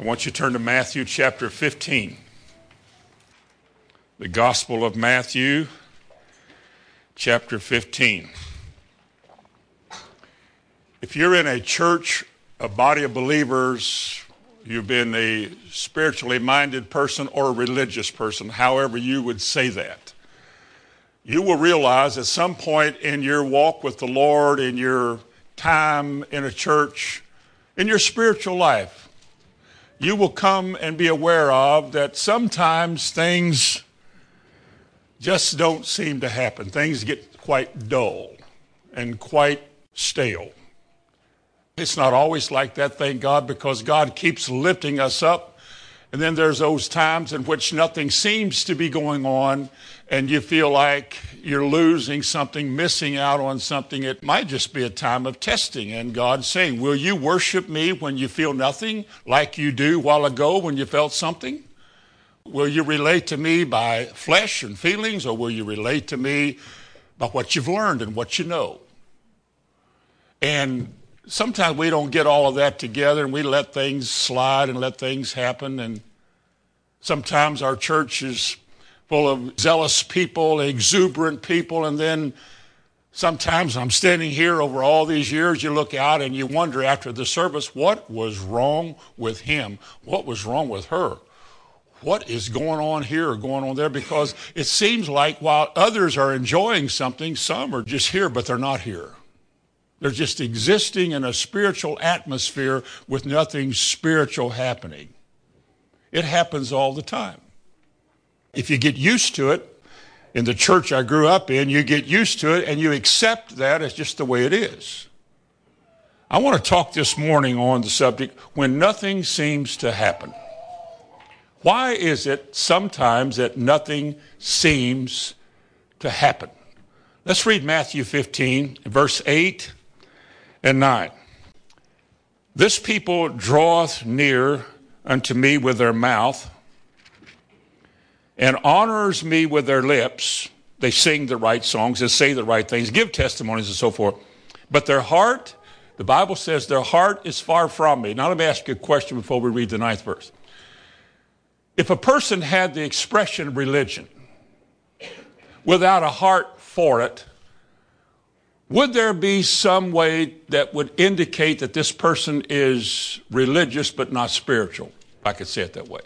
I want you to turn to Matthew chapter 15. The Gospel of Matthew, chapter 15. If you're in a church, a body of believers, you've been a spiritually minded person or a religious person, however you would say that, you will realize at some point in your walk with the Lord, in your time in a church, in your spiritual life, you will come and be aware of that sometimes things just don't seem to happen. Things get quite dull and quite stale. It's not always like that, thank God, because God keeps lifting us up and then there's those times in which nothing seems to be going on and you feel like you're losing something, missing out on something. It might just be a time of testing and God saying, Will you worship me when you feel nothing like you do while ago when you felt something? Will you relate to me by flesh and feelings or will you relate to me by what you've learned and what you know? And sometimes we don't get all of that together and we let things slide and let things happen. And sometimes our church is full of zealous people, exuberant people, and then sometimes I'm standing here over all these years, you look out and you wonder after the service, what was wrong with him? What was wrong with her? What is going on here or going on there? Because it seems like while others are enjoying something, some are just here, but they're not here. They're just existing in a spiritual atmosphere with nothing spiritual happening. It happens all the time. If you get used to it, in the church I grew up in, you get used to it and you accept that as just the way it is. I want to talk this morning on the subject when nothing seems to happen. Why is it sometimes that nothing seems to happen? Let's read Matthew 15, verse 8 and 9. This people draweth near unto me with their mouth and honors me with their lips. They sing the right songs, they say the right things, give testimonies and so forth. But their heart, the Bible says, their heart is far from me. Now, let me ask you a question before we read the ninth verse. If a person had the expression religion without a heart for it, would there be some way that would indicate that this person is religious but not spiritual? I could say it that way.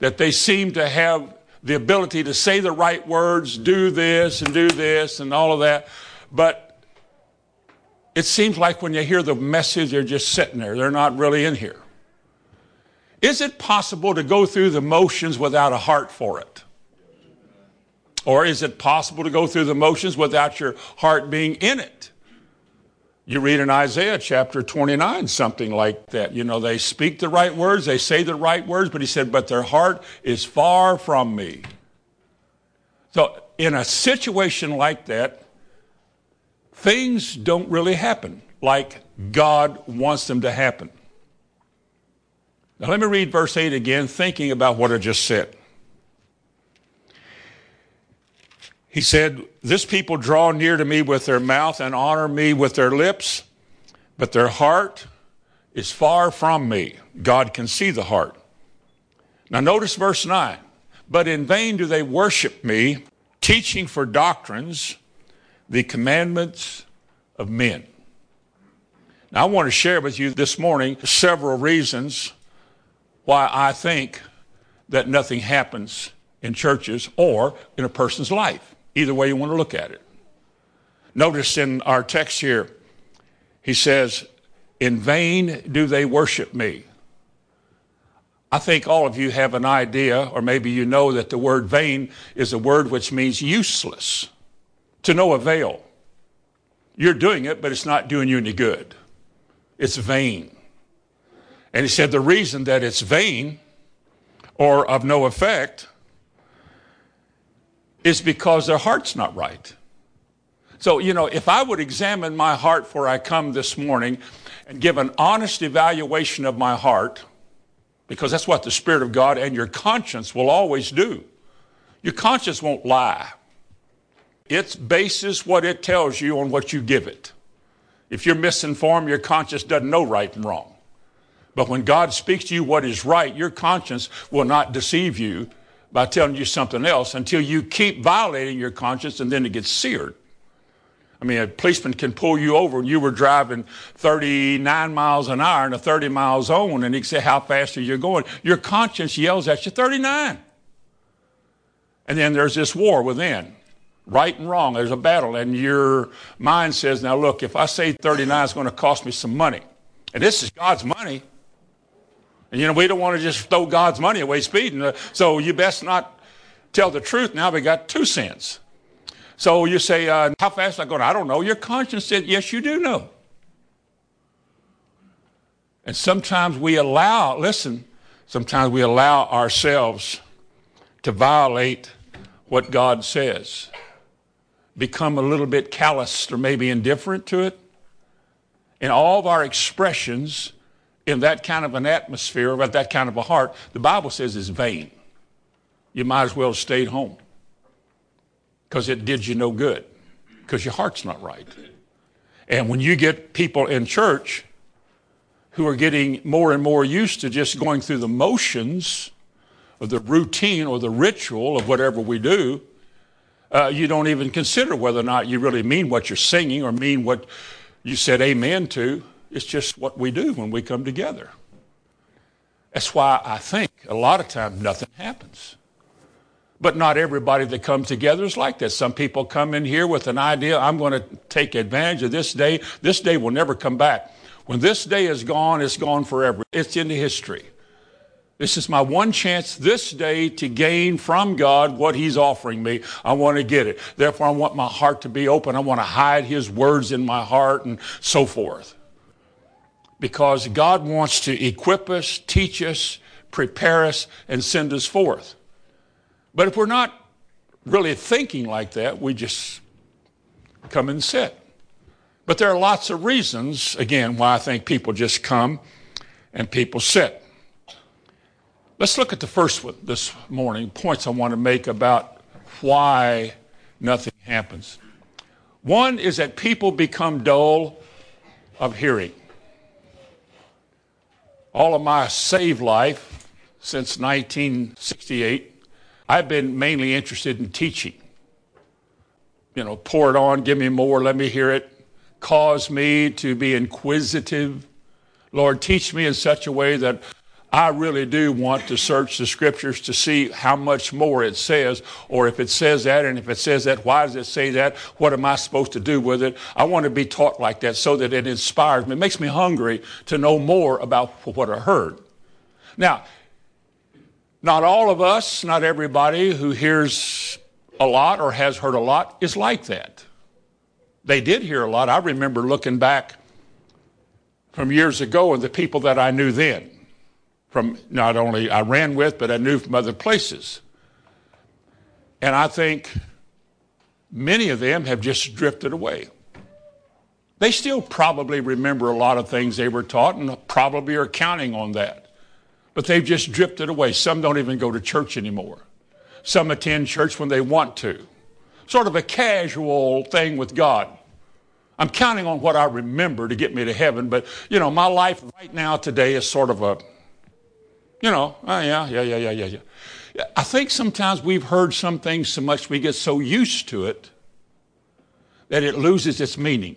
That they seem to have the ability to say the right words, do this and do this and all of that, but it seems like when you hear the message, they're just sitting there. They're not really in here. Is it possible to go through the motions without a heart for it? Or is it possible to go through the motions without your heart being in it? You read in Isaiah chapter 29 something like that. You know, they speak the right words, they say the right words, but he said, but their heart is far from me. So, in a situation like that, things don't really happen like God wants them to happen. Now, let me read verse 8 again, thinking about what I just said. He said, This people draw near to me with their mouth and honor me with their lips, but their heart is far from me. God can see the heart. Now, notice verse 9. But in vain do they worship me, teaching for doctrines the commandments of men. Now, I want to share with you this morning several reasons why I think that nothing happens in churches or in a person's life. Either way you want to look at it. Notice in our text here, he says, In vain do they worship me. I think all of you have an idea, or maybe you know that the word vain is a word which means useless, to no avail. You're doing it, but it's not doing you any good. It's vain. And he said the reason that it's vain or of no effect is because their heart's not right. So, you know, if I would examine my heart before I come this morning and give an honest evaluation of my heart, because that's what the Spirit of God and your conscience will always do. Your conscience won't lie. It bases what it tells you on what you give it. If you're misinformed, your conscience doesn't know right and wrong. But when God speaks to you what is right, your conscience will not deceive you by telling you something else until you keep violating your conscience and then it gets seared. I mean, a policeman can pull you over and you were driving 39 miles an hour in a 30 mile zone and he can say, How fast are you going? Your conscience yells at you 39. And then there's this war within right and wrong. There's a battle, and your mind says, Now look, if I say 39 is going to cost me some money, and this is God's money, and you know, we don't want to just throw God's money away speeding, uh, so you best not tell the truth. Now we got two cents. So you say, uh, How fast I going? I don't know. Your conscience said, Yes, you do know. And sometimes we allow, listen, sometimes we allow ourselves to violate what God says, become a little bit calloused or maybe indifferent to it. And all of our expressions in that kind of an atmosphere, with that kind of a heart, the Bible says is vain. You might as well have stayed home because it did you no good because your heart's not right. And when you get people in church who are getting more and more used to just going through the motions of the routine or the ritual of whatever we do, uh, you don't even consider whether or not you really mean what you're singing or mean what you said amen to. It's just what we do when we come together. That's why I think a lot of times nothing happens. But not everybody that comes together is like that. Some people come in here with an idea, I'm going to take advantage of this day. This day will never come back. When this day is gone, it's gone forever. It's into history. This is my one chance this day to gain from God what He's offering me. I want to get it. Therefore, I want my heart to be open. I want to hide His words in my heart and so forth. Because God wants to equip us, teach us, prepare us, and send us forth. But if we're not really thinking like that, we just come and sit. But there are lots of reasons, again, why I think people just come and people sit. Let's look at the first one this morning, points I want to make about why nothing happens. One is that people become dull of hearing. All of my saved life since 1968 I've been mainly interested in teaching. You know, pour it on, give me more, let me hear it. Cause me to be inquisitive. Lord, teach me in such a way that I really do want to search the scriptures to see how much more it says, or if it says that, and if it says that, why does it say that? What am I supposed to do with it? I want to be taught like that so that it inspires me. It makes me hungry to know more about what I heard. Now, not all of us, not everybody who hears a lot or has heard a lot is like that. They did hear a lot. I remember looking back from years ago and the people that I knew then, from not only I ran with, but I knew from other places. And I think many of them have just drifted away. They still probably remember a lot of things they were taught and probably are counting on that but they've just drifted away. Some don't even go to church anymore. Some attend church when they want to. Sort of a casual thing with God. I'm counting on what I remember to get me to heaven, but you know, my life right now today is sort of a, you know, oh, yeah, yeah, yeah, yeah, yeah, yeah. I think sometimes we've heard some things so much we get so used to it that it loses its meaning.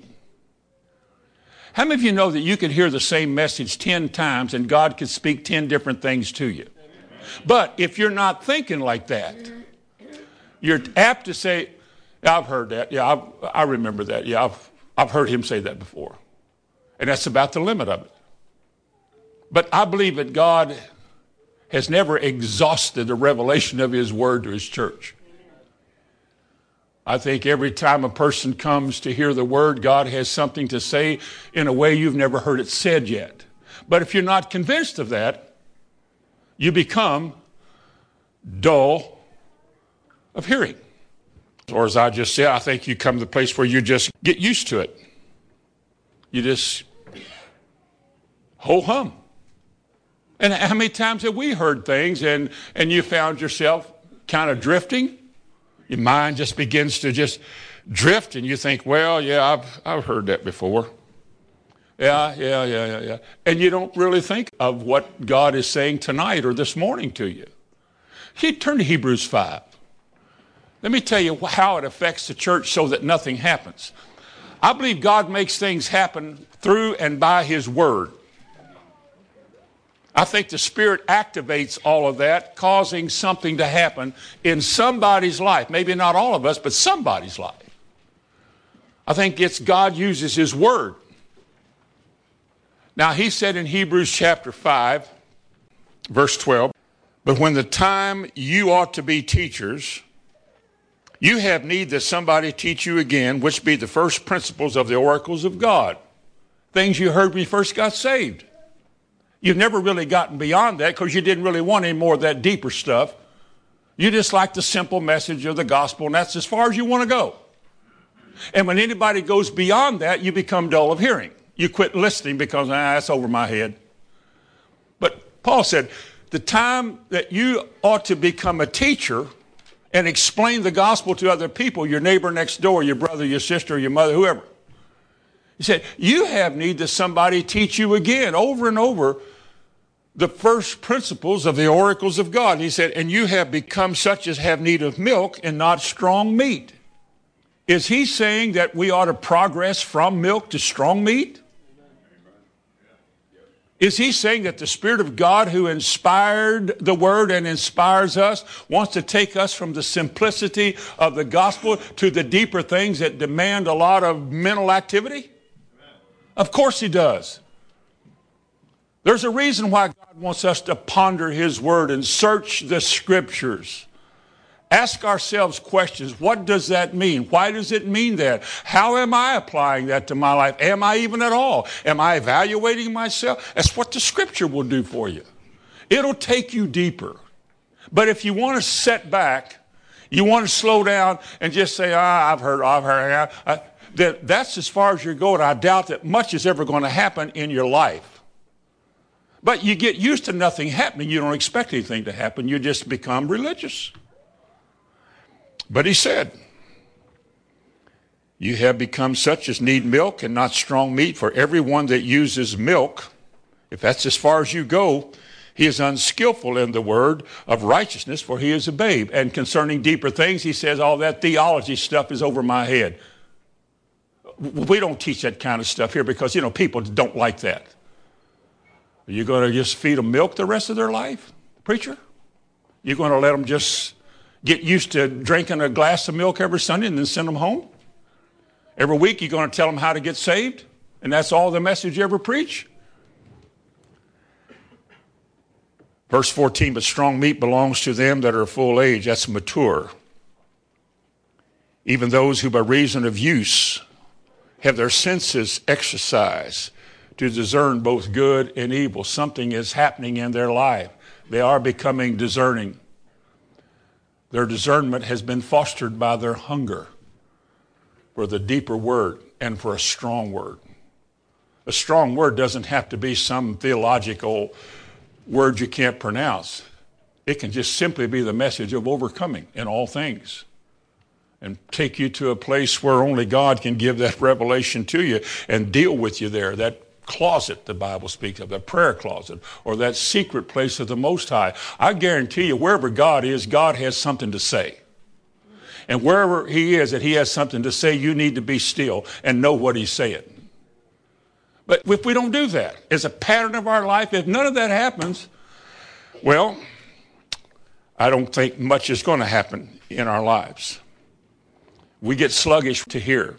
How many of you know that you could hear the same message 10 times and God could speak 10 different things to you? But if you're not thinking like that, you're apt to say, I've heard that. Yeah, I've, i remember that. Yeah, I've, I've heard him say that before. And that's about the limit of it. But I believe that God has never exhausted the revelation of his word to his church. I think every time a person comes to hear the word, God has something to say in a way you've never heard it said yet. But if you're not convinced of that, you become dull of hearing. Or as I just said, I think you come to the place where you just get used to it. You just ho hum. And how many times have we heard things and, and you found yourself kind of drifting? your mind just begins to just drift and you think, well, yeah, I've, I've heard that before. Yeah, yeah, yeah, yeah, yeah. And you don't really think of what God is saying tonight or this morning to you. You turn to Hebrews 5. Let me tell you how it affects the church so that nothing happens. I believe God makes things happen through and by His Word. I think the Spirit activates all of that, causing something to happen in somebody's life. Maybe not all of us, but somebody's life. I think it's God uses His Word. Now, He said in Hebrews chapter 5, verse 12, But when the time you ought to be teachers, you have need that somebody teach you again, which be the first principles of the oracles of God. Things you heard when you first got saved. You've never really gotten beyond that because you didn't really want any more of that deeper stuff. You just like the simple message of the gospel, and that's as far as you want to go. And when anybody goes beyond that, you become dull of hearing. You quit listening because, ah, that's over my head. But Paul said, the time that you ought to become a teacher and explain the gospel to other people, your neighbor next door, your brother, your sister, your mother, whoever. He said, You have need that somebody teach you again over and over the first principles of the oracles of God. He said, And you have become such as have need of milk and not strong meat. Is he saying that we ought to progress from milk to strong meat? Is he saying that the Spirit of God, who inspired the Word and inspires us, wants to take us from the simplicity of the gospel to the deeper things that demand a lot of mental activity? Of course he does. There's a reason why God wants us to ponder His Word and search the Scriptures. Ask ourselves questions. What does that mean? Why does it mean that? How am I applying that to my life? Am I even at all? Am I evaluating myself? That's what the Scripture will do for you. It'll take you deeper. But if you want to set back, you want to slow down and just say, ah, I've heard, I've heard, that that's as far as you're going. I doubt that much is ever going to happen in your life. But you get used to nothing happening. You don't expect anything to happen. You just become religious. But he said, You have become such as need milk and not strong meat, for everyone that uses milk, if that's as far as you go, he is unskillful in the word of righteousness, for he is a babe. And concerning deeper things, he says, All that theology stuff is over my head. We don't teach that kind of stuff here because, you know, people don't like that. Are you going to just feed them milk the rest of their life, preacher? You're going to let them just get used to drinking a glass of milk every Sunday and then send them home? Every week you're going to tell them how to get saved? And that's all the message you ever preach? Verse 14, but strong meat belongs to them that are full age, that's mature. Even those who by reason of use have their senses exercised to discern both good and evil. Something is happening in their life. They are becoming discerning. Their discernment has been fostered by their hunger for the deeper word and for a strong word. A strong word doesn't have to be some theological word you can't pronounce. It can just simply be the message of overcoming in all things and take you to a place where only God can give that revelation to you and deal with you there. That closet the Bible speaks of, that prayer closet, or that secret place of the Most High. I guarantee you, wherever God is, God has something to say. And wherever He is, that He has something to say, you need to be still and know what He's saying. But if we don't do that, as a pattern of our life, if none of that happens, well, I don't think much is going to happen in our lives. We get sluggish to hear.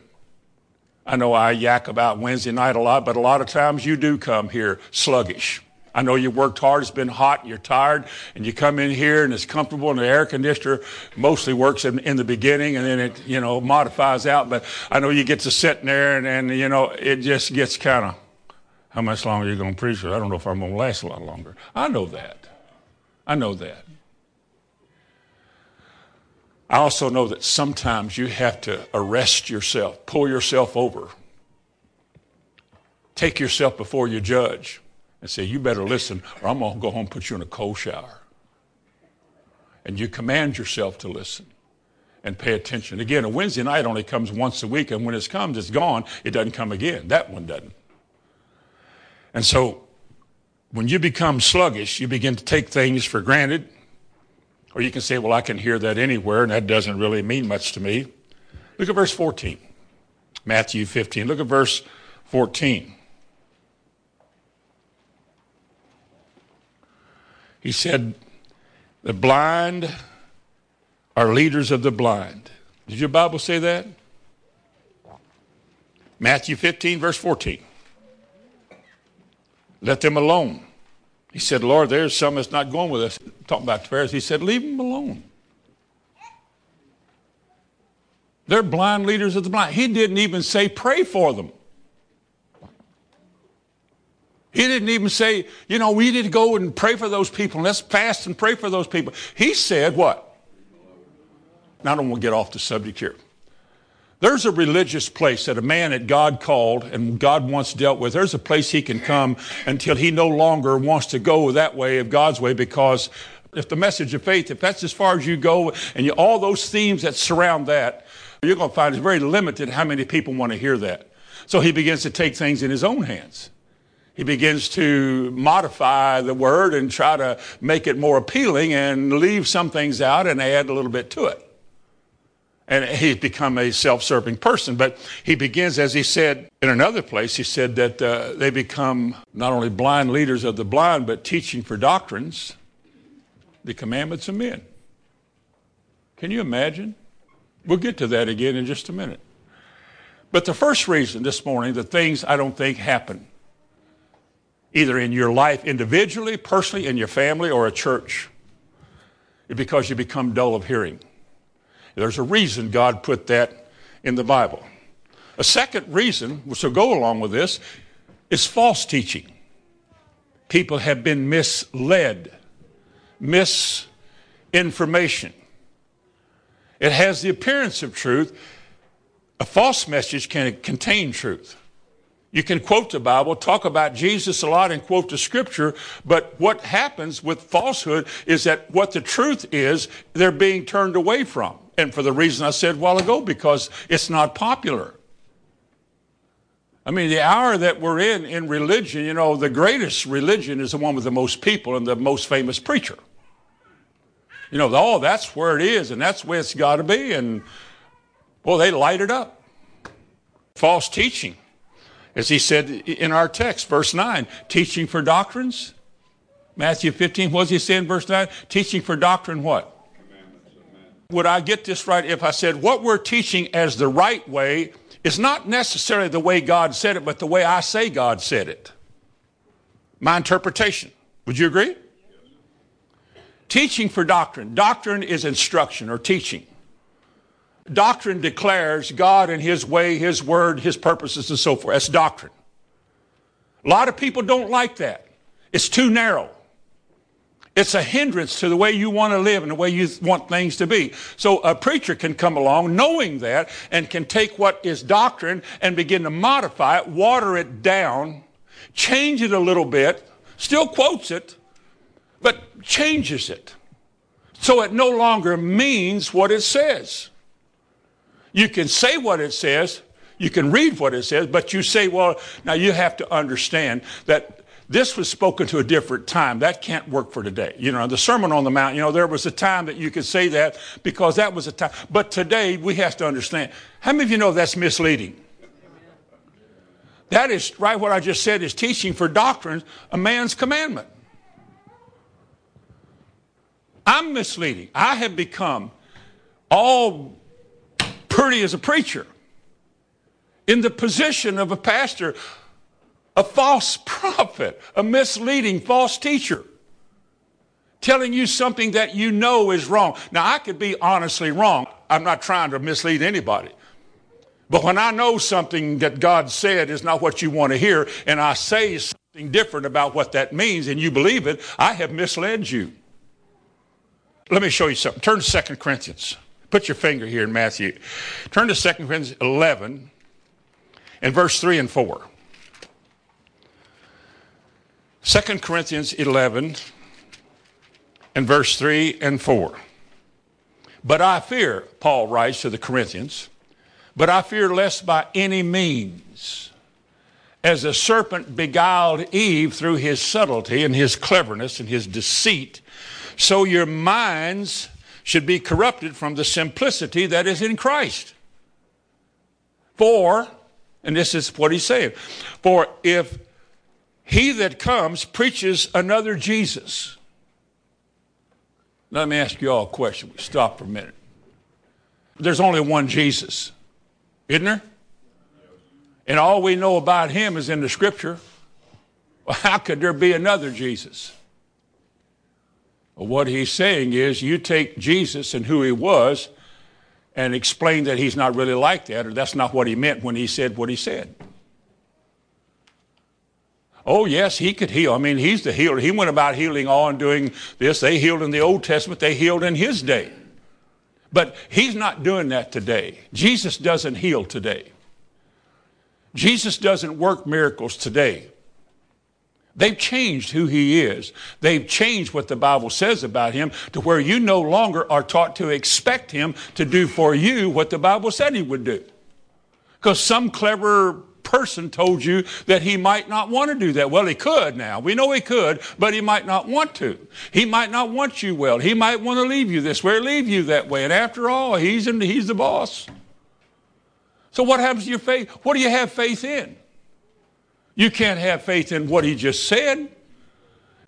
I know I yak about Wednesday night a lot, but a lot of times you do come here sluggish. I know you worked hard, it's been hot, you're tired, and you come in here and it's comfortable, and the air conditioner mostly works in, in the beginning, and then it, you know, modifies out. But I know you get to sitting there, and, and you know, it just gets kind of, how much longer are you going to preach? I don't know if I'm going to last a lot longer. I know that. I know that. I also know that sometimes you have to arrest yourself, pull yourself over, take yourself before your judge, and say, You better listen, or I'm going to go home and put you in a cold shower. And you command yourself to listen and pay attention. Again, a Wednesday night only comes once a week, and when it comes, it's gone. It doesn't come again. That one doesn't. And so when you become sluggish, you begin to take things for granted. Or you can say, well, I can hear that anywhere, and that doesn't really mean much to me. Look at verse 14. Matthew 15. Look at verse 14. He said, The blind are leaders of the blind. Did your Bible say that? Matthew 15, verse 14. Let them alone. He said, Lord, there's some that's not going with us. Talking about the Pharisees. He said, Leave them alone. They're blind leaders of the blind. He didn't even say pray for them. He didn't even say, you know, we need to go and pray for those people. Let's fast and pray for those people. He said what? Now I don't want to get off the subject here. There's a religious place that a man that God called and God once dealt with, there's a place he can come until he no longer wants to go that way of God's way because if the message of faith, if that's as far as you go and you, all those themes that surround that, you're going to find it's very limited how many people want to hear that. So he begins to take things in his own hands. He begins to modify the word and try to make it more appealing and leave some things out and add a little bit to it. And he's become a self serving person. But he begins, as he said in another place, he said that uh, they become not only blind leaders of the blind, but teaching for doctrines the commandments of men. Can you imagine? We'll get to that again in just a minute. But the first reason this morning the things I don't think happen, either in your life individually, personally, in your family, or a church, is because you become dull of hearing. There's a reason God put that in the Bible. A second reason, will go along with this, is false teaching. People have been misled, misinformation. It has the appearance of truth. A false message can contain truth. You can quote the Bible, talk about Jesus a lot, and quote the scripture, but what happens with falsehood is that what the truth is, they're being turned away from. And for the reason I said a while ago, because it's not popular. I mean, the hour that we're in in religion, you know, the greatest religion is the one with the most people and the most famous preacher. You know, oh, that's where it is, and that's where it's got to be. And, well, they light it up. False teaching. As he said in our text, verse 9, teaching for doctrines. Matthew 15, what does he say in verse 9? Teaching for doctrine what? Would I get this right if I said what we're teaching as the right way is not necessarily the way God said it, but the way I say God said it? My interpretation. Would you agree? Teaching for doctrine. Doctrine is instruction or teaching. Doctrine declares God and His way, His word, His purposes, and so forth. That's doctrine. A lot of people don't like that. It's too narrow. It's a hindrance to the way you want to live and the way you want things to be. So a preacher can come along knowing that and can take what is doctrine and begin to modify it, water it down, change it a little bit, still quotes it, but changes it. So it no longer means what it says. You can say what it says, you can read what it says, but you say, well, now you have to understand that this was spoken to a different time. That can't work for today. You know, the Sermon on the Mount, you know, there was a time that you could say that because that was a time. But today we have to understand. How many of you know that's misleading? That is right what I just said is teaching for doctrines, a man's commandment. I'm misleading. I have become all pretty as a preacher in the position of a pastor, a false prophet, a misleading false teacher, telling you something that you know is wrong. Now, I could be honestly wrong. I'm not trying to mislead anybody. But when I know something that God said is not what you want to hear, and I say something different about what that means, and you believe it, I have misled you. Let me show you something. Turn to 2 Corinthians. Put your finger here in Matthew. Turn to 2 Corinthians 11 and verse 3 and 4. 2 Corinthians 11 and verse 3 and 4. But I fear, Paul writes to the Corinthians, but I fear lest by any means, as the serpent beguiled Eve through his subtlety and his cleverness and his deceit, so your minds should be corrupted from the simplicity that is in Christ. For, and this is what he's saying, for if he that comes preaches another Jesus. Let me ask you all a question. We Stop for a minute. There's only one Jesus, isn't there? And all we know about him is in the scripture. Well, how could there be another Jesus? Well, what he's saying is you take Jesus and who he was and explain that he's not really like that, or that's not what he meant when he said what he said. Oh, yes, he could heal. I mean, he's the healer. He went about healing all and doing this. They healed in the Old Testament, they healed in his day. But he's not doing that today. Jesus doesn't heal today. Jesus doesn't work miracles today. They've changed who he is. They've changed what the Bible says about him to where you no longer are taught to expect him to do for you what the Bible said he would do. Because some clever person told you that he might not want to do that. Well, he could now. We know he could, but he might not want to. He might not want you well. He might want to leave you this way or leave you that way. And after all, he's, in, he's the boss. So what happens to your faith? What do you have faith in? You can't have faith in what he just said.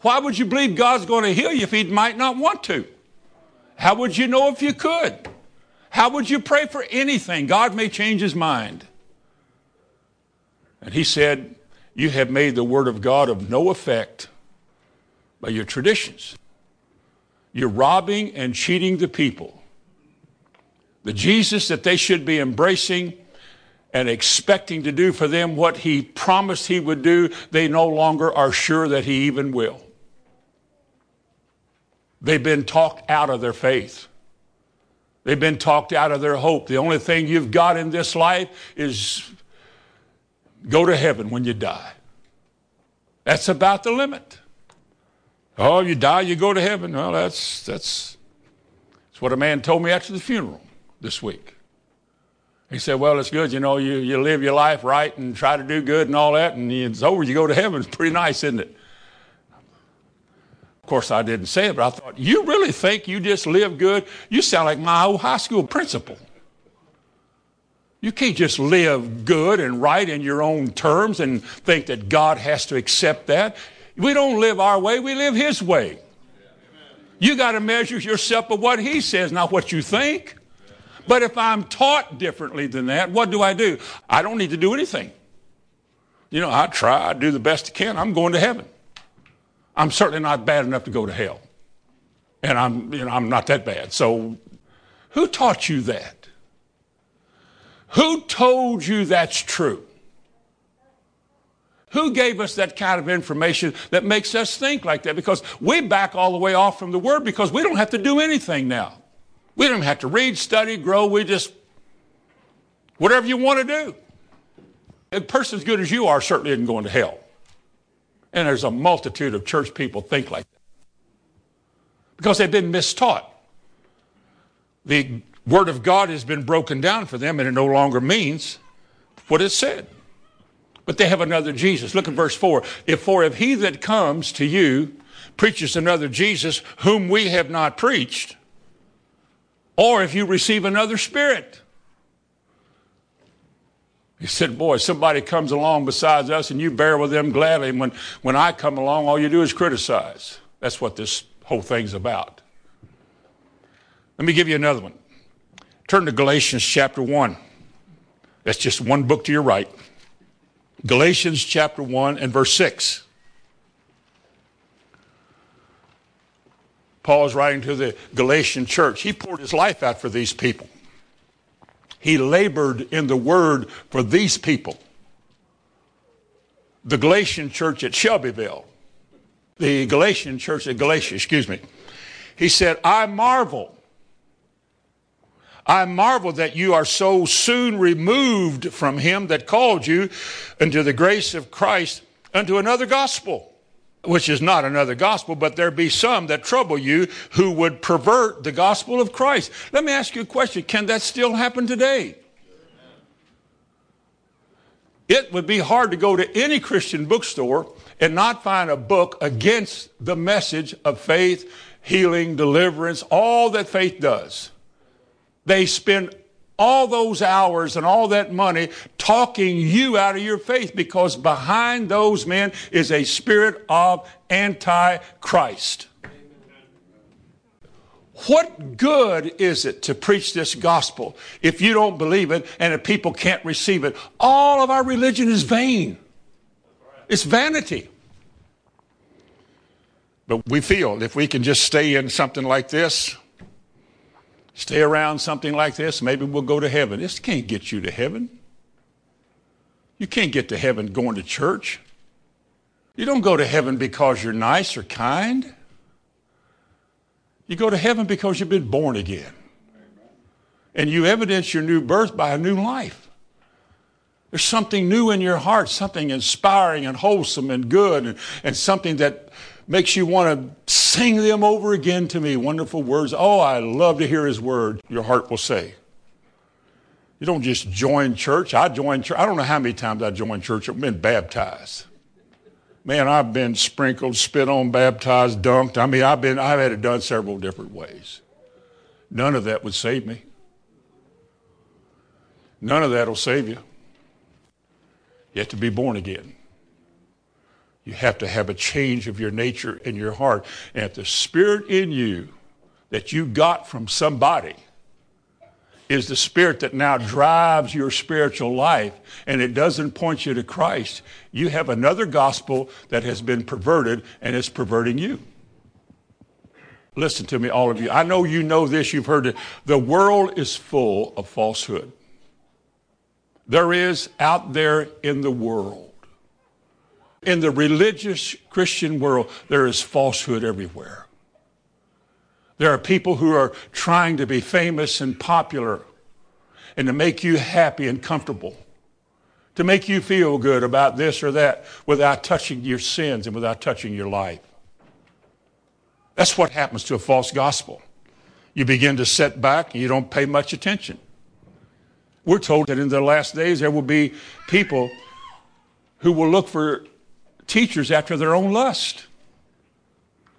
Why would you believe God's going to heal you if he might not want to? How would you know if you could? How would you pray for anything? God may change his mind. And he said, You have made the word of God of no effect by your traditions. You're robbing and cheating the people. The Jesus that they should be embracing and expecting to do for them what he promised he would do, they no longer are sure that he even will. They've been talked out of their faith. They've been talked out of their hope. The only thing you've got in this life is go to heaven when you die. That's about the limit. Oh, you die, you go to heaven. Well, that's that's that's what a man told me after the funeral this week. He said, Well, it's good. You know, you, you live your life right and try to do good and all that, and it's over. You go to heaven. It's pretty nice, isn't it? Of course, I didn't say it, but I thought, You really think you just live good? You sound like my old high school principal. You can't just live good and right in your own terms and think that God has to accept that. We don't live our way, we live His way. You got to measure yourself by what He says, not what you think. But if I'm taught differently than that, what do I do? I don't need to do anything. You know, I try, I do the best I can. I'm going to heaven. I'm certainly not bad enough to go to hell. And I'm, you know, I'm not that bad. So who taught you that? Who told you that's true? Who gave us that kind of information that makes us think like that? Because we back all the way off from the Word because we don't have to do anything now. We don't have to read, study, grow. We just, whatever you want to do. A person as good as you are certainly isn't going to hell. And there's a multitude of church people think like that because they've been mistaught. The Word of God has been broken down for them, and it no longer means what it said. But they have another Jesus. Look at verse 4. If for if he that comes to you preaches another Jesus whom we have not preached, or if you receive another spirit. He said, Boy, somebody comes along besides us and you bear with them gladly. And when, when I come along, all you do is criticize. That's what this whole thing's about. Let me give you another one. Turn to Galatians chapter 1. That's just one book to your right. Galatians chapter 1 and verse 6. Paul is writing to the Galatian church. He poured his life out for these people. He labored in the word for these people. The Galatian church at Shelbyville, the Galatian church at Galatia, excuse me. He said, I marvel. I marvel that you are so soon removed from him that called you unto the grace of Christ unto another gospel which is not another gospel, but there be some that trouble you who would pervert the gospel of Christ. Let me ask you a question. Can that still happen today? It would be hard to go to any Christian bookstore and not find a book against the message of faith, healing, deliverance, all that faith does. They spend all those hours and all that money talking you out of your faith because behind those men is a spirit of antichrist. What good is it to preach this gospel if you don't believe it and if people can't receive it? All of our religion is vain. It's vanity. But we feel if we can just stay in something like this, stay around something like this, maybe we'll go to heaven. This can't get you to heaven. You can't get to heaven going to church. You don't go to heaven because you're nice or kind. You go to heaven because you've been born again. And you evidence your new birth by a new life. There's something new in your heart, something inspiring and wholesome and good, and, and something that makes you want to sing them over again to me. Wonderful words. Oh, I love to hear his word, your heart will say. You don't just join church. I joined church. I don't know how many times I joined church. I've been baptized. Man, I've been sprinkled, spit on, baptized, dunked. I mean, I've been, I've had it done several different ways. None of that would save me. None of that will save you. You have to be born again. You have to have a change of your nature and your heart. And if the spirit in you that you got from somebody is the spirit that now drives your spiritual life and it doesn't point you to Christ, you have another gospel that has been perverted and is perverting you. Listen to me, all of you. I know you know this, you've heard it. The world is full of falsehood. There is out there in the world, in the religious Christian world, there is falsehood everywhere. There are people who are trying to be famous and popular and to make you happy and comfortable, to make you feel good about this or that without touching your sins and without touching your life. That's what happens to a false gospel. You begin to set back and you don't pay much attention. We're told that in the last days there will be people who will look for teachers after their own lust.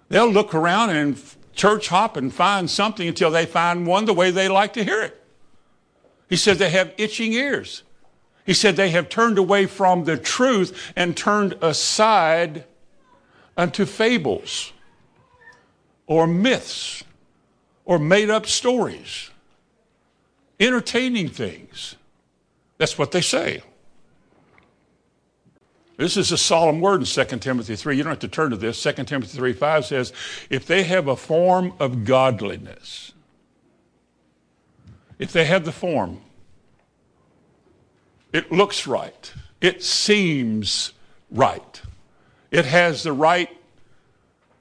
They'll look around and church hop and find something until they find one the way they like to hear it. He said they have itching ears. He said they have turned away from the truth and turned aside unto fables or myths or made up stories, entertaining things. That's what they say. This is a solemn word in 2 Timothy 3. You don't have to turn to this. 2 Timothy 3 5 says, If they have a form of godliness, if they have the form, it looks right, it seems right, it has the right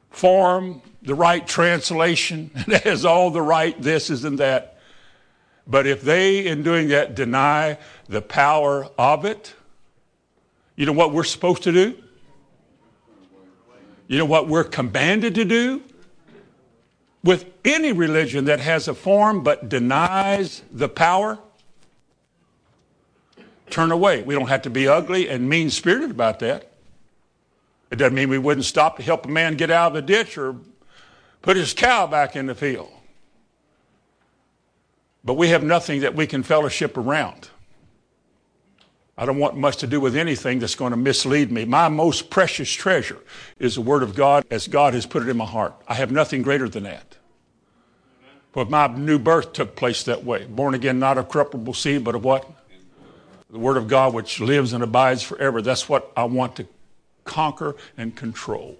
form, the right translation, it has all the right this, is, and that. But if they, in doing that, deny the power of it, you know what we're supposed to do? You know what we're commanded to do? With any religion that has a form but denies the power, turn away. We don't have to be ugly and mean spirited about that. It doesn't mean we wouldn't stop to help a man get out of the ditch or put his cow back in the field. But we have nothing that we can fellowship around. I don't want much to do with anything that's going to mislead me. My most precious treasure is the Word of God as God has put it in my heart. I have nothing greater than that. But my new birth took place that way. Born again, not of corruptible seed, but of what? The Word of God which lives and abides forever. That's what I want to conquer and control.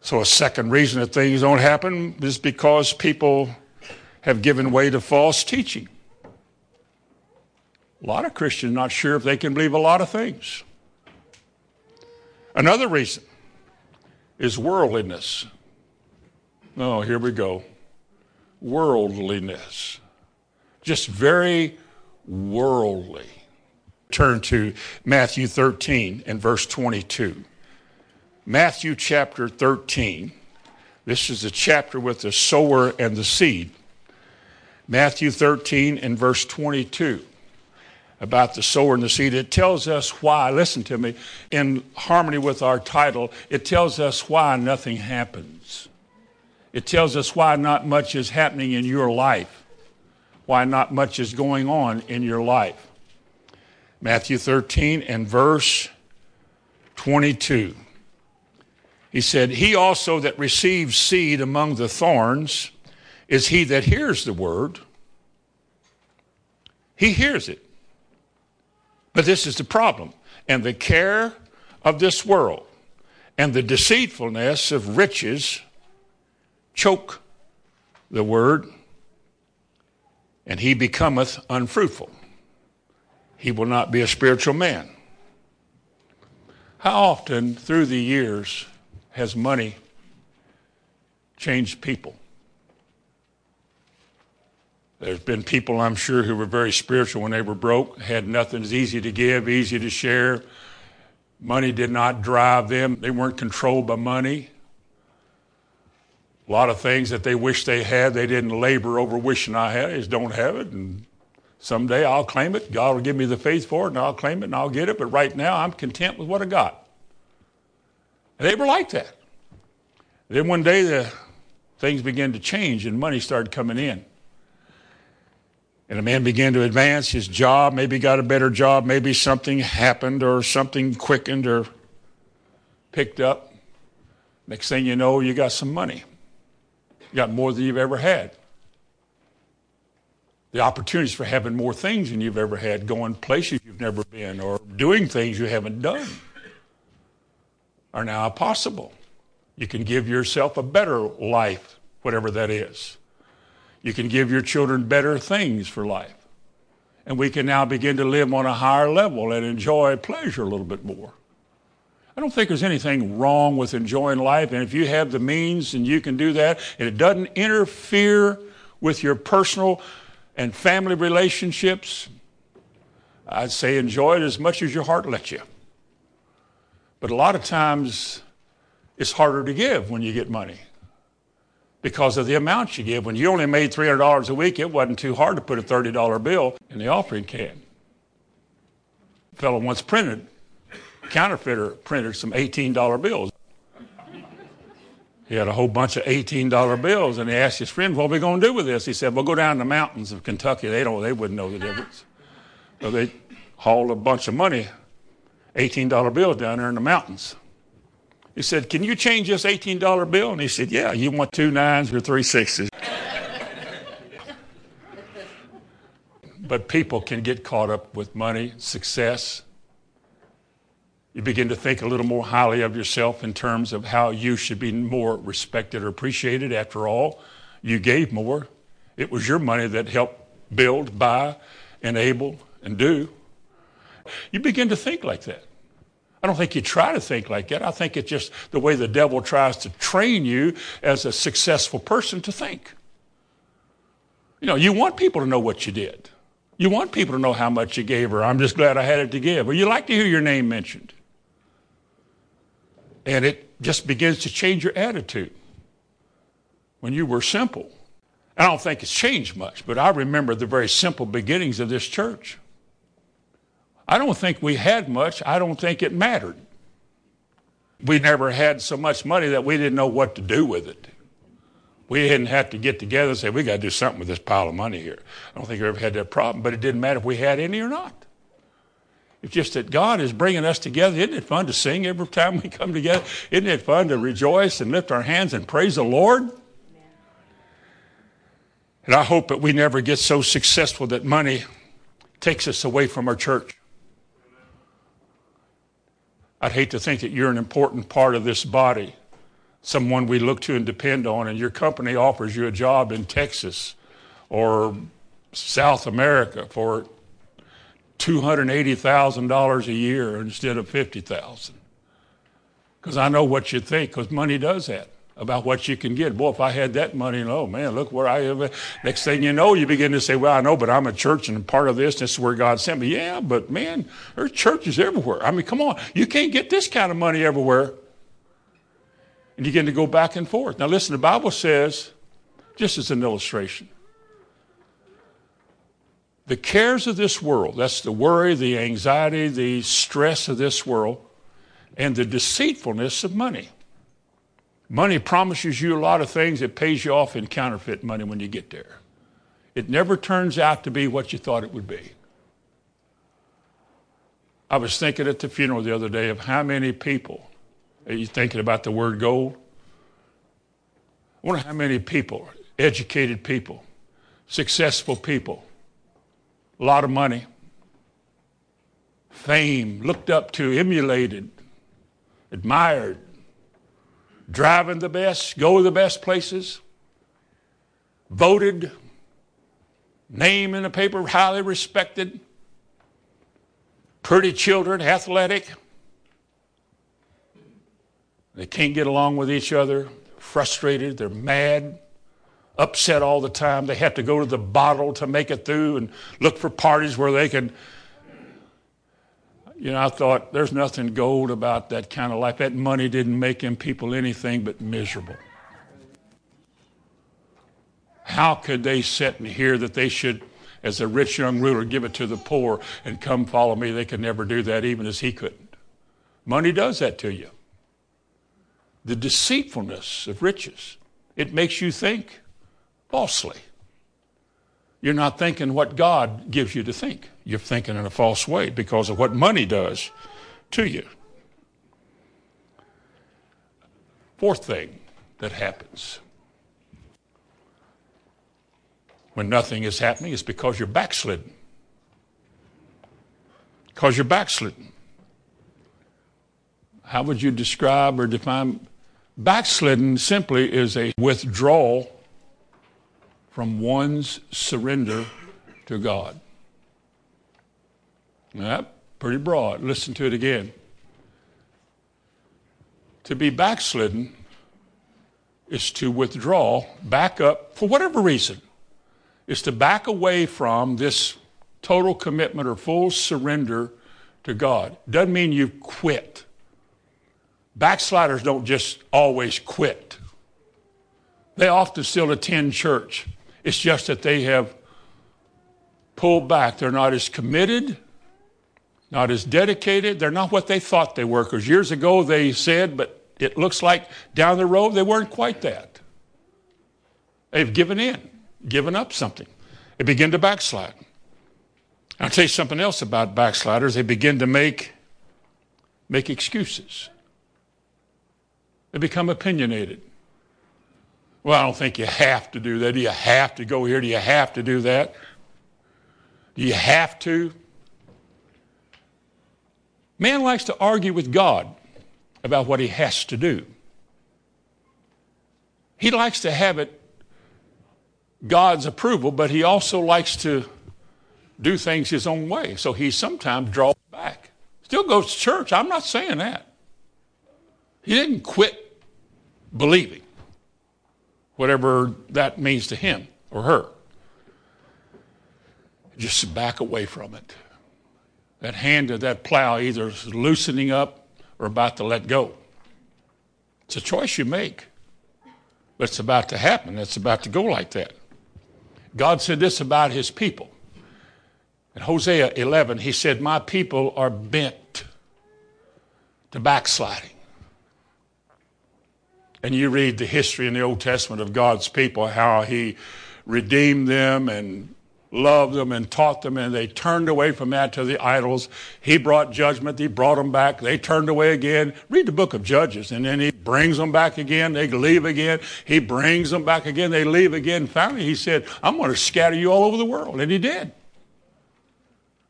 So, a second reason that things don't happen is because people have given way to false teaching. A lot of Christians not sure if they can believe a lot of things. Another reason is worldliness. Oh, here we go. Worldliness. Just very worldly. Turn to Matthew 13 and verse 22. Matthew chapter 13. This is the chapter with the sower and the seed. Matthew 13 and verse 22. About the sower and the seed. It tells us why, listen to me, in harmony with our title, it tells us why nothing happens. It tells us why not much is happening in your life, why not much is going on in your life. Matthew 13 and verse 22. He said, He also that receives seed among the thorns is he that hears the word. He hears it. But this is the problem. And the care of this world and the deceitfulness of riches choke the word, and he becometh unfruitful. He will not be a spiritual man. How often through the years has money changed people? There's been people, I'm sure, who were very spiritual when they were broke, had nothing. It's easy to give, easy to share. Money did not drive them, they weren't controlled by money. A lot of things that they wish they had, they didn't labor over wishing I had. They just don't have it. And someday I'll claim it. God will give me the faith for it, and I'll claim it and I'll get it. But right now, I'm content with what I got. And they were like that. Then one day, the things began to change, and money started coming in. And a man began to advance his job, maybe got a better job, maybe something happened or something quickened or picked up. Next thing you know, you got some money. You got more than you've ever had. The opportunities for having more things than you've ever had, going places you've never been, or doing things you haven't done, are now possible. You can give yourself a better life, whatever that is. You can give your children better things for life. And we can now begin to live on a higher level and enjoy pleasure a little bit more. I don't think there's anything wrong with enjoying life. And if you have the means and you can do that, and it doesn't interfere with your personal and family relationships, I'd say enjoy it as much as your heart lets you. But a lot of times, it's harder to give when you get money because of the amount you give. When you only made $300 a week, it wasn't too hard to put a $30 bill in the offering can. A fellow once printed, counterfeiter printed some $18 bills. He had a whole bunch of $18 bills, and he asked his friend, "What are we going to do with this?" He said, "We'll go down the mountains of Kentucky. They don't. They wouldn't know the difference." So they hauled a bunch of money, $18 bills down there in the mountains. He said, Can you change this $18 bill? And he said, Yeah, you want two nines or three sixes. but people can get caught up with money, success. You begin to think a little more highly of yourself in terms of how you should be more respected or appreciated. After all, you gave more. It was your money that helped build, buy, enable, and do. You begin to think like that. I don't think you try to think like that. I think it's just the way the devil tries to train you as a successful person to think. You know, you want people to know what you did. You want people to know how much you gave her. I'm just glad I had it to give. Or you like to hear your name mentioned. And it just begins to change your attitude. When you were simple, I don't think it's changed much, but I remember the very simple beginnings of this church. I don't think we had much. I don't think it mattered. We never had so much money that we didn't know what to do with it. We didn't have to get together and say, we got to do something with this pile of money here. I don't think we ever had that problem, but it didn't matter if we had any or not. It's just that God is bringing us together. Isn't it fun to sing every time we come together? Isn't it fun to rejoice and lift our hands and praise the Lord? And I hope that we never get so successful that money takes us away from our church. I'd hate to think that you're an important part of this body, someone we look to and depend on, and your company offers you a job in Texas or South America for $280,000 a year instead of 50000 Because I know what you think, because money does that about what you can get. Boy, if I had that money, oh man, look where I am. Next thing you know, you begin to say, well, I know, but I'm a church and part of this, this is where God sent me. Yeah, but man, there's churches everywhere. I mean, come on. You can't get this kind of money everywhere. And you begin to go back and forth. Now listen, the Bible says, just as an illustration, The cares of this world, that's the worry, the anxiety, the stress of this world, and the deceitfulness of money. Money promises you a lot of things. It pays you off in counterfeit money when you get there. It never turns out to be what you thought it would be. I was thinking at the funeral the other day of how many people, are you thinking about the word gold? I wonder how many people, educated people, successful people, a lot of money, fame, looked up to, emulated, admired, driving the best, go to the best places, voted, name in the paper, highly respected, pretty children, athletic. They can't get along with each other, frustrated, they're mad, upset all the time. They have to go to the bottle to make it through and look for parties where they can you know, I thought there's nothing gold about that kind of life. That money didn't make them people anything but miserable. How could they sit and hear that they should, as a rich young ruler, give it to the poor and come follow me? They could never do that, even as he couldn't. Money does that to you. The deceitfulness of riches, it makes you think falsely. You're not thinking what God gives you to think. You're thinking in a false way because of what money does to you. Fourth thing that happens when nothing is happening is because you're backslidden. Because you're backslidden. How would you describe or define backslidden? Simply is a withdrawal from one's surrender to God. Now, pretty broad. Listen to it again. To be backslidden is to withdraw, back up, for whatever reason, is to back away from this total commitment or full surrender to God. Doesn't mean you quit. Backsliders don't just always quit. They often still attend church. It's just that they have pulled back. They're not as committed, not as dedicated. They're not what they thought they were. Because years ago they said, but it looks like down the road they weren't quite that. They've given in, given up something. They begin to backslide. I'll tell you something else about backsliders. They begin to make, make excuses. They become opinionated. Well, I don't think you have to do that. Do you have to go here? Do you have to do that? Do you have to? Man likes to argue with God about what he has to do. He likes to have it God's approval, but he also likes to do things his own way. So he sometimes draws back. Still goes to church. I'm not saying that. He didn't quit believing whatever that means to him or her. Just back away from it. That hand of that plow either is loosening up or about to let go. It's a choice you make, but it's about to happen. It's about to go like that. God said this about his people. In Hosea 11, he said, My people are bent to backsliding and you read the history in the Old Testament of God's people, how he redeemed them and loved them and taught them, and they turned away from that to the idols. He brought judgment. He brought them back. They turned away again. Read the book of Judges, and then he brings them back again. They leave again. He brings them back again. They leave again. Finally, he said, I'm going to scatter you all over the world. And he did.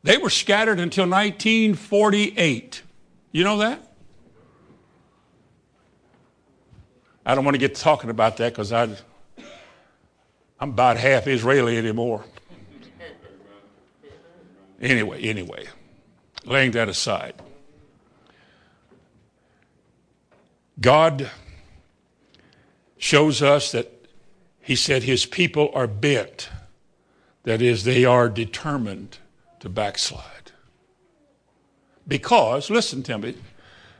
They were scattered until 1948. You know that? I don't want to get talking about that because I'm about half Israeli anymore. Anyway, anyway, laying that aside. God shows us that He said His people are bent. That is, they are determined to backslide. Because, listen to me,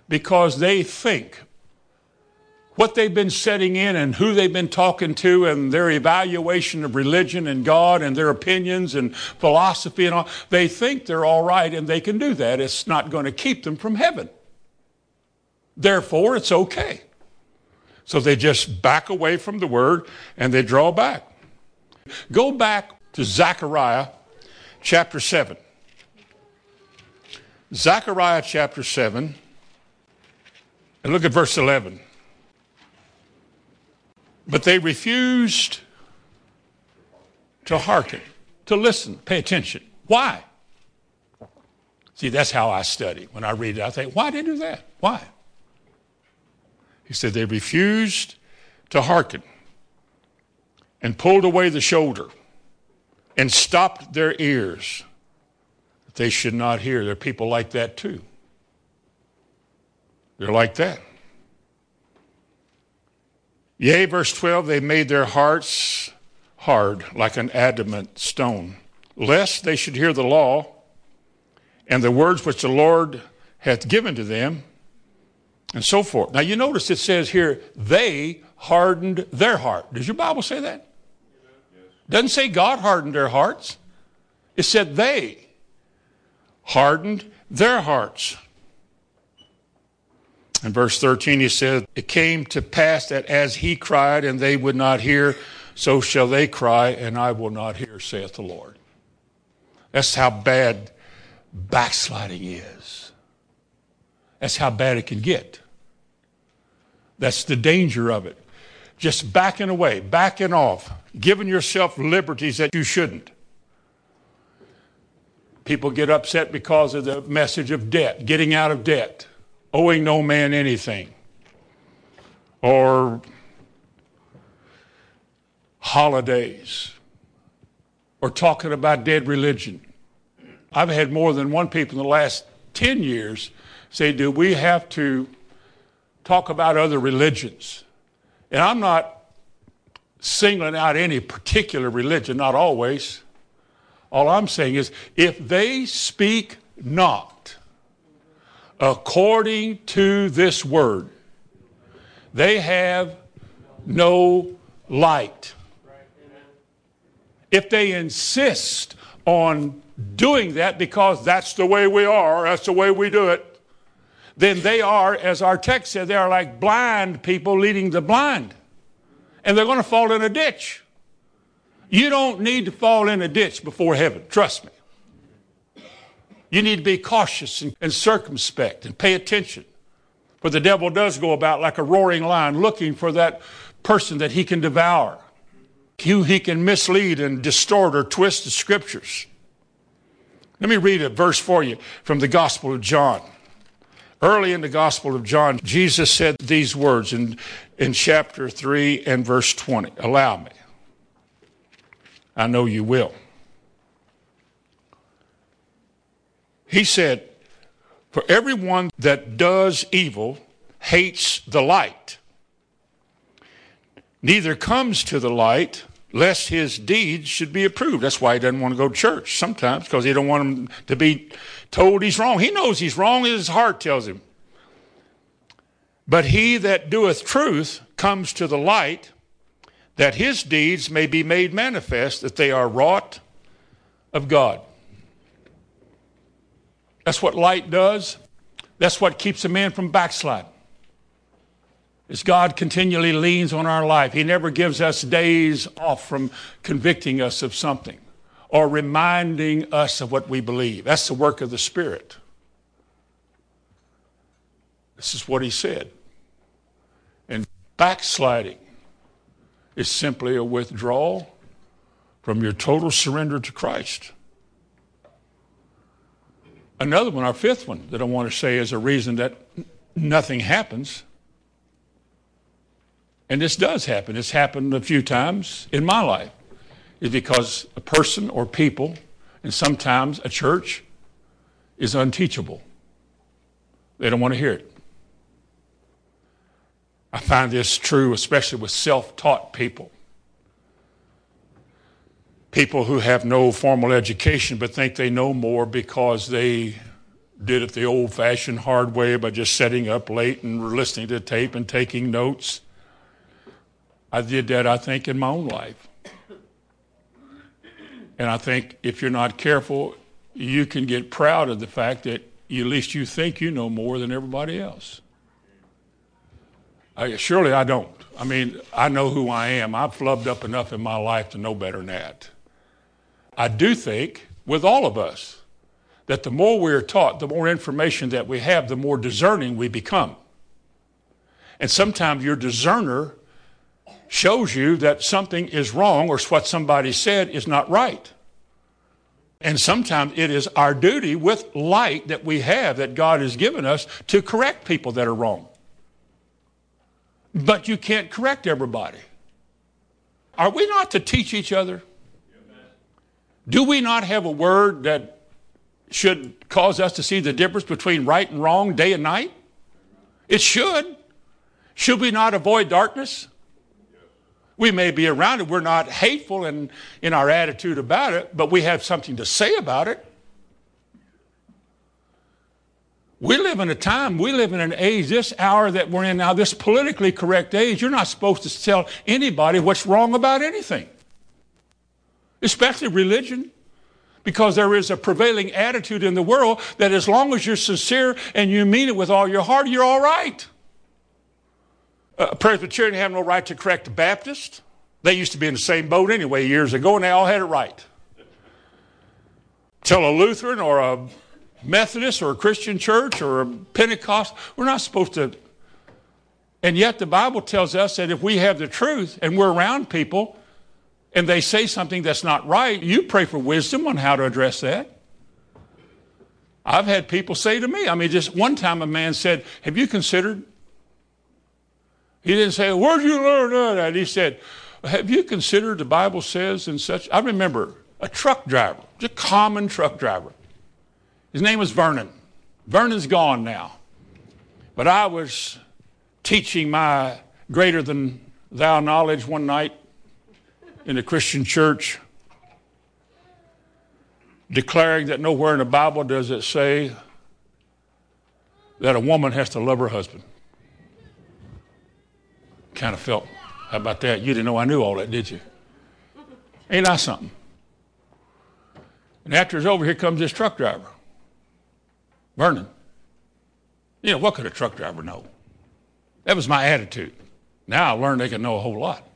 because they think what they've been setting in and who they've been talking to and their evaluation of religion and God and their opinions and philosophy and all, they think they're all right and they can do that. It's not going to keep them from heaven. Therefore, it's okay. So they just back away from the word and they draw back. Go back to Zechariah chapter 7. Zechariah chapter 7, and look at verse 11. But they refused to hearken, to listen, pay attention. Why? See, that's how I study. When I read it, I think, why did they do that? Why? He said they refused to hearken and pulled away the shoulder and stopped their ears that they should not hear. There are people like that too. They're like that. Yea, verse 12, they made their hearts hard like an adamant stone, lest they should hear the law and the words which the Lord hath given to them, and so forth. Now you notice it says here, they hardened their heart. Does your Bible say that? Doesn't say God hardened their hearts. It said they hardened their hearts. In verse 13, he said, It came to pass that as he cried and they would not hear, so shall they cry and I will not hear, saith the Lord. That's how bad backsliding is. That's how bad it can get. That's the danger of it. Just backing away, backing off, giving yourself liberties that you shouldn't. People get upset because of the message of debt, getting out of debt owing no man anything, or holidays, or talking about dead religion. I've had more than one people in the last 10 years say, Do we have to talk about other religions? And I'm not singling out any particular religion, not always. All I'm saying is, if they speak not, according to this word. They have no light. If they insist on doing that because that's the way we are, that's the way we do it, then they are, as our text said, they are like blind people leading the blind. And they're going to fall in a ditch. You don't need to fall in a ditch before heaven. Trust me. You need to be cautious and, and circumspect and pay attention. For the devil does go about like a roaring lion looking for that person that he can devour, who he can mislead and distort or twist the scriptures. Let me read a verse for you from the Gospel of John. Early in the Gospel of John, Jesus said these words in, in chapter 3 and verse 20. Allow me. I know you will. He said, For everyone that does evil hates the light, neither comes to the light lest his deeds should be approved. That's why he doesn't want to go to church sometimes, because he don't want him to be told he's wrong. He knows he's wrong, his heart tells him. But he that doeth truth comes to the light, that his deeds may be made manifest, that they are wrought of God. That's what light does. That's what keeps a man from backsliding. As God continually leans on our life, He never gives us days off from convicting us of something or reminding us of what we believe. That's the work of the Spirit. This is what He said. And backsliding is simply a withdrawal from your total surrender to Christ. Another one, our fifth one, that I want to say is a reason that nothing happens. And this does happen. It's happened a few times in my life. Is because a person or people, and sometimes a church, is unteachable. They don't want to hear it. I find this true, especially with self taught people people who have no formal education but think they know more because they did it the old fashioned hard way by just setting up late and listening to tape and taking notes. I did that, I think, in my own life. And I think if you're not careful, you can get proud of the fact that at least you think you know more than everybody else. I, surely I don't. I mean, I know who I am. I've flubbed up enough in my life to know better than that. I do think, with all of us, that the more we're taught, the more information that we have, the more discerning we become. And sometimes your discerner shows you that something is wrong or what somebody said is not right. And sometimes it is our duty with light that we have that God has given us to correct people that are wrong. But you can't correct everybody. Are we not to teach each other? Do we not have a word that should cause us to see the difference between right and wrong day and night? It should. Should we not avoid darkness? We may be around it. We're not hateful in, in our attitude about it, but we have something to say about it. We live in a time, we live in an age, this hour that we're in now, this politically correct age, you're not supposed to tell anybody what's wrong about anything, especially religion because there is a prevailing attitude in the world that as long as you're sincere and you mean it with all your heart, you're all right. Uh, a Presbyterian have no right to correct a Baptist. They used to be in the same boat anyway years ago, and they all had it right. Tell a Lutheran or a Methodist or a Christian church or a Pentecost, we're not supposed to. And yet the Bible tells us that if we have the truth and we're around people and they say something that's not right, you pray for wisdom on how to address that. I've had people say to me, I mean, just one time a man said, Have you considered he didn't say, Where'd you learn that? He said, Have you considered the Bible says and such? I remember a truck driver, just a common truck driver. His name was Vernon. Vernon's gone now. But I was teaching my greater than thou knowledge one night in the Christian church, declaring that nowhere in the Bible does it say that a woman has to love her husband kind of felt, how about that? You didn't know I knew all that, did you? Ain't I something? And after it's over, here comes this truck driver, Vernon. You know, what could a truck driver know? That was my attitude. Now I learned they can know a whole lot.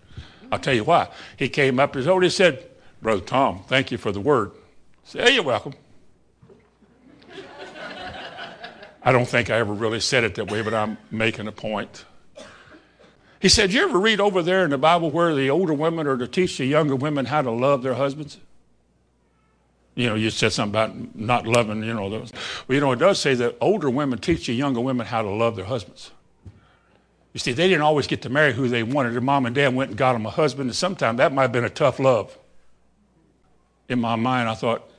I'll tell you why. He came up, his old, oh, he said, Brother Tom, thank you for the word. I said, hey, you're welcome. I don't think I ever really said it that way, but I'm making a point. He said, You ever read over there in the Bible where the older women are to teach the younger women how to love their husbands? You know, you said something about not loving, you know, those. Well, you know, it does say that older women teach the younger women how to love their husbands. You see, they didn't always get to marry who they wanted. Their mom and dad went and got them a husband, and sometimes that might have been a tough love. In my mind, I thought,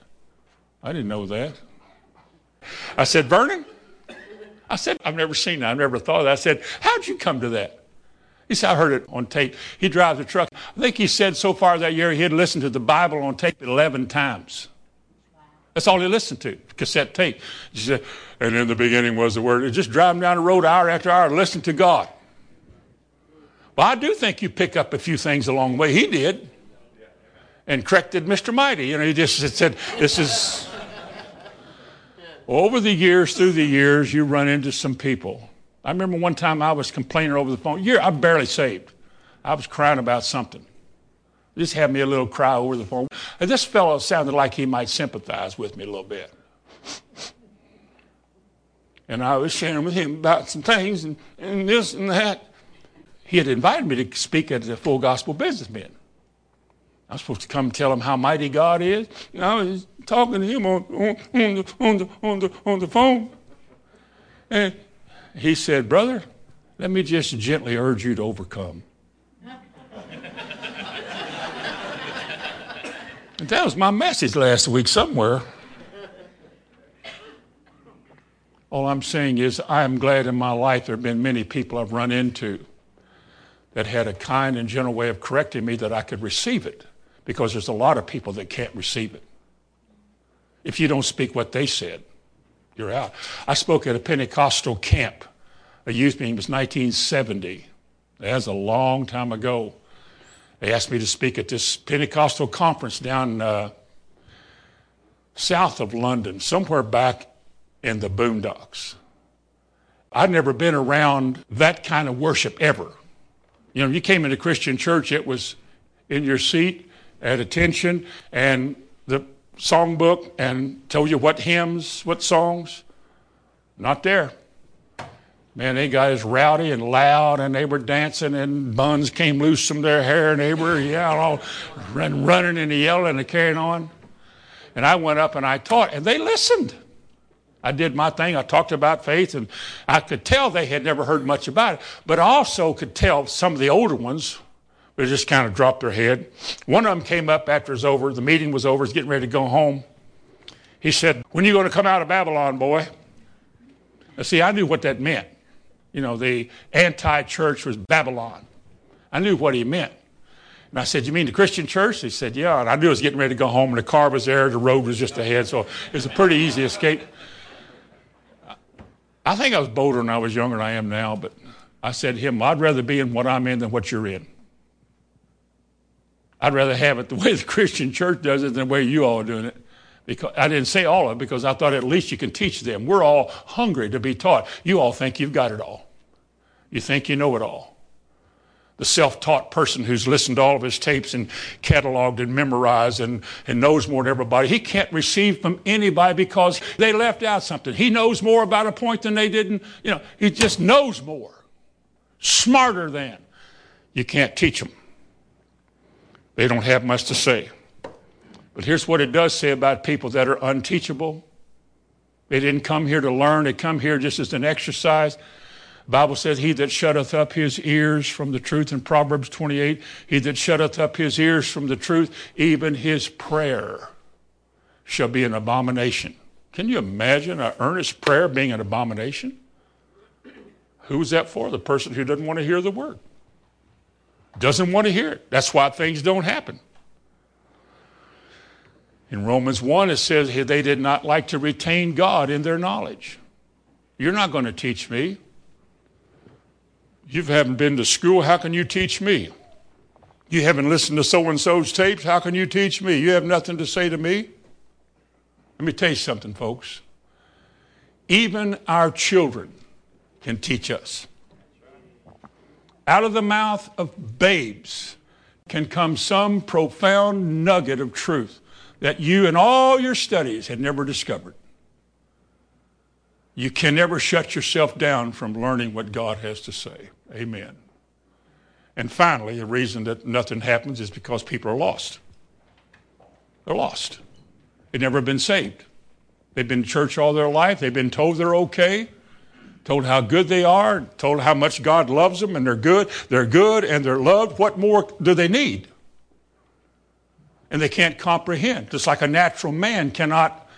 I didn't know that. I said, Vernon? I said, I've never seen that. I've never thought of that. I said, How'd you come to that? He said, I heard it on tape. He drives a truck. I think he said so far that year he had listened to the Bible on tape 11 times. That's all he listened to, cassette tape. He said, and in the beginning was the word. Just driving down the road hour after hour, listening to God. Well, I do think you pick up a few things along the way. He did. And corrected Mr. Mighty. You know, he just said, this is. Over the years, through the years, you run into some people I remember one time I was complaining over the phone. Year, I'm barely saved. I was crying about something. Just had me a little cry over the phone. And this fellow sounded like he might sympathize with me a little bit. And I was sharing with him about some things and, and this and that. He had invited me to speak at the Full Gospel Businessmen. I was supposed to come and tell him how mighty God is. And I was talking to him on, on, on, the, on, the, on, the, on the phone. And he said, Brother, let me just gently urge you to overcome. and that was my message last week somewhere. All I'm saying is, I am glad in my life there have been many people I've run into that had a kind and gentle way of correcting me that I could receive it because there's a lot of people that can't receive it. If you don't speak what they said, you're out. I spoke at a Pentecostal camp. A youth meeting it was 1970. That's a long time ago. They asked me to speak at this Pentecostal conference down uh, south of London, somewhere back in the boondocks. I'd never been around that kind of worship ever. You know, you came into Christian church, it was in your seat at attention and the songbook and told you what hymns, what songs. Not there. Man, they got as rowdy and loud, and they were dancing, and buns came loose from their hair, and they were yeah, all run, running and yelling and carrying on. And I went up and I taught, and they listened. I did my thing. I talked about faith, and I could tell they had never heard much about it. But I also could tell some of the older ones they just kind of dropped their head. One of them came up after it was over. The meeting was over. He's getting ready to go home. He said, When are you going to come out of Babylon, boy? Now, see, I knew what that meant. You know, the anti church was Babylon. I knew what he meant. And I said, You mean the Christian church? He said, Yeah. And I knew I was getting ready to go home, and the car was there, the road was just ahead, so it was a pretty easy escape. I think I was bolder when I was younger than I am now, but I said to him, I'd rather be in what I'm in than what you're in. I'd rather have it the way the Christian church does it than the way you all are doing it. Because I didn't say all of it because I thought at least you can teach them. We're all hungry to be taught. You all think you've got it all. You think you know it all. The self taught person who's listened to all of his tapes and cataloged and memorized and, and knows more than everybody, he can't receive from anybody because they left out something. He knows more about a point than they didn't. You know, he just knows more, smarter than. You can't teach them. They don't have much to say. But here's what it does say about people that are unteachable. They didn't come here to learn, they come here just as an exercise. Bible says, He that shutteth up his ears from the truth in Proverbs 28, he that shutteth up his ears from the truth, even his prayer shall be an abomination. Can you imagine an earnest prayer being an abomination? Who's that for? The person who doesn't want to hear the word doesn't want to hear it. That's why things don't happen. In Romans 1, it says they did not like to retain God in their knowledge. You're not going to teach me. You haven't been to school. How can you teach me? You haven't listened to so and so's tapes. How can you teach me? You have nothing to say to me. Let me tell you something, folks. Even our children can teach us. Out of the mouth of babes can come some profound nugget of truth that you and all your studies had never discovered. You can never shut yourself down from learning what God has to say. Amen. And finally, the reason that nothing happens is because people are lost. They're lost. They've never been saved. They've been to church all their life. They've been told they're okay told how good they are, told how much God loves them and they're good. They're good and they're loved. What more do they need? And they can't comprehend. Just like a natural man cannot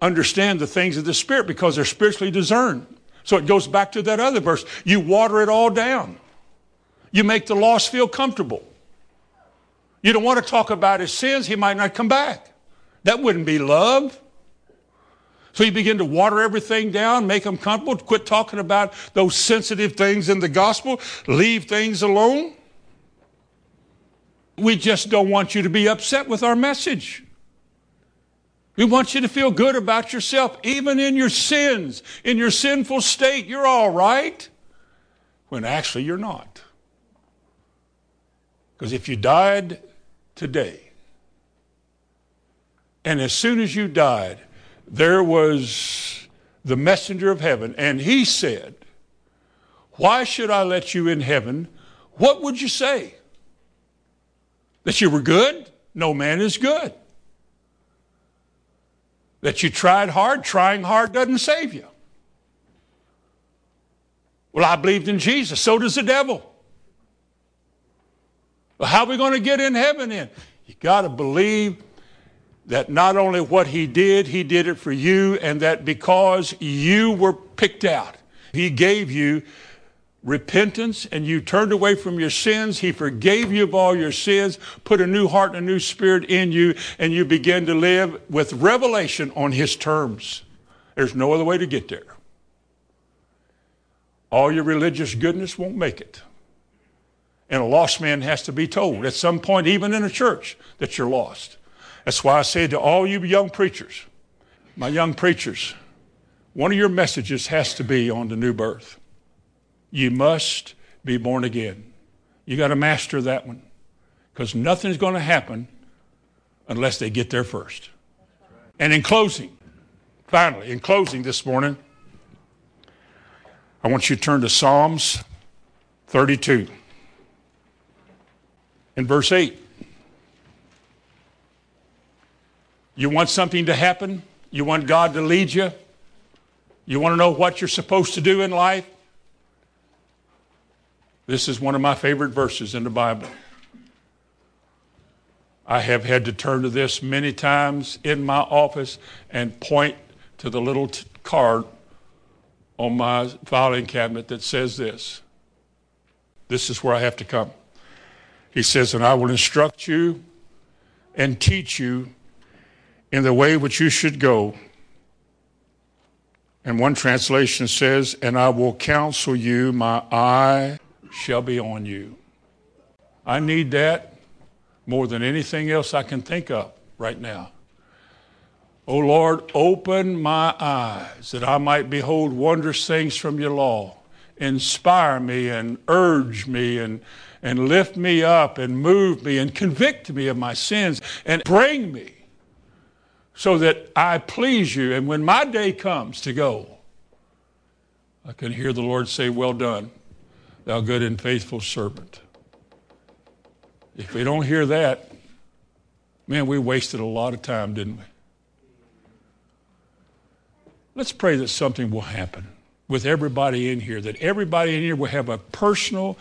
understand the things of the Spirit because they're spiritually discerned. So it goes back to that other verse. You water it all down. You make the lost feel comfortable. You don't want to talk about his sins, he might not come back. That wouldn't be love. So you begin to water everything down, make them comfortable, quit talking about those sensitive things in the gospel, leave things alone. We just don't want you to be upset with our message. We want you to feel good about yourself, even in your sins, in your sinful state. You're all right, when actually you're not. Because if you died today, and as soon as you died, there was the messenger of heaven, and he said, Why should I let you in heaven? What would you say? That you were good? No man is good. That you tried hard? Trying hard doesn't save you. Well, I believed in Jesus. So does the devil. Well, how are we going to get in heaven then? You got to believe that not only what he did, he did it for you, and that because you were picked out, he gave you repentance and you turned away from your sins. He forgave you of all your sins, put a new heart and a new spirit in you, and you begin to live with revelation on his terms. There's no other way to get there. All your religious goodness won't make it. And a lost man has to be told at some point, even in a church, that you're lost. That's why I say to all you young preachers, my young preachers, one of your messages has to be on the new birth. You must be born again. You got to master that one because nothing's going to happen unless they get there first. And in closing, finally, in closing this morning, I want you to turn to Psalms 32 in verse 8. You want something to happen? You want God to lead you? You want to know what you're supposed to do in life? This is one of my favorite verses in the Bible. I have had to turn to this many times in my office and point to the little t- card on my filing cabinet that says this. This is where I have to come. He says, And I will instruct you and teach you in the way which you should go. And one translation says, And I will counsel you, my eye shall be on you. I need that more than anything else I can think of right now. O Lord, open my eyes that I might behold wondrous things from your law. Inspire me and urge me and, and lift me up and move me and convict me of my sins and bring me so that I please you. And when my day comes to go, I can hear the Lord say, Well done, thou good and faithful servant. If we don't hear that, man, we wasted a lot of time, didn't we? Let's pray that something will happen with everybody in here, that everybody in here will have a personal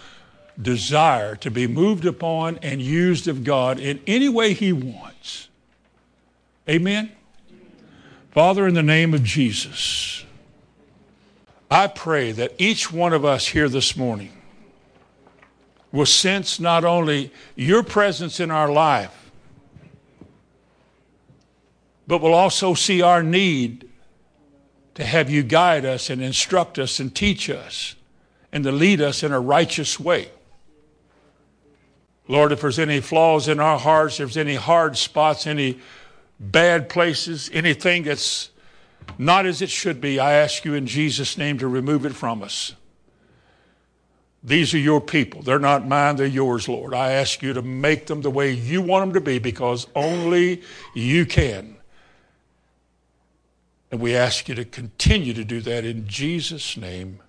desire to be moved upon and used of God in any way He wants. Amen? Father, in the name of Jesus, I pray that each one of us here this morning will sense not only your presence in our life, but will also see our need to have you guide us and instruct us and teach us and to lead us in a righteous way. Lord, if there's any flaws in our hearts, if there's any hard spots, any bad places, anything that's not as it should be, I ask you in Jesus' name to remove it from us. These are your people. They're not mine, they're yours, Lord. I ask you to make them the way you want them to be because only you can. And we ask you to continue to do that in Jesus' name.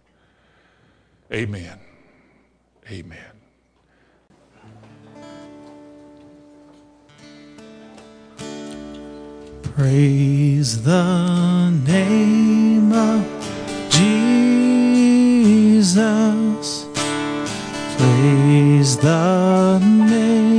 Amen. Amen. Praise the name of Jesus. Praise the name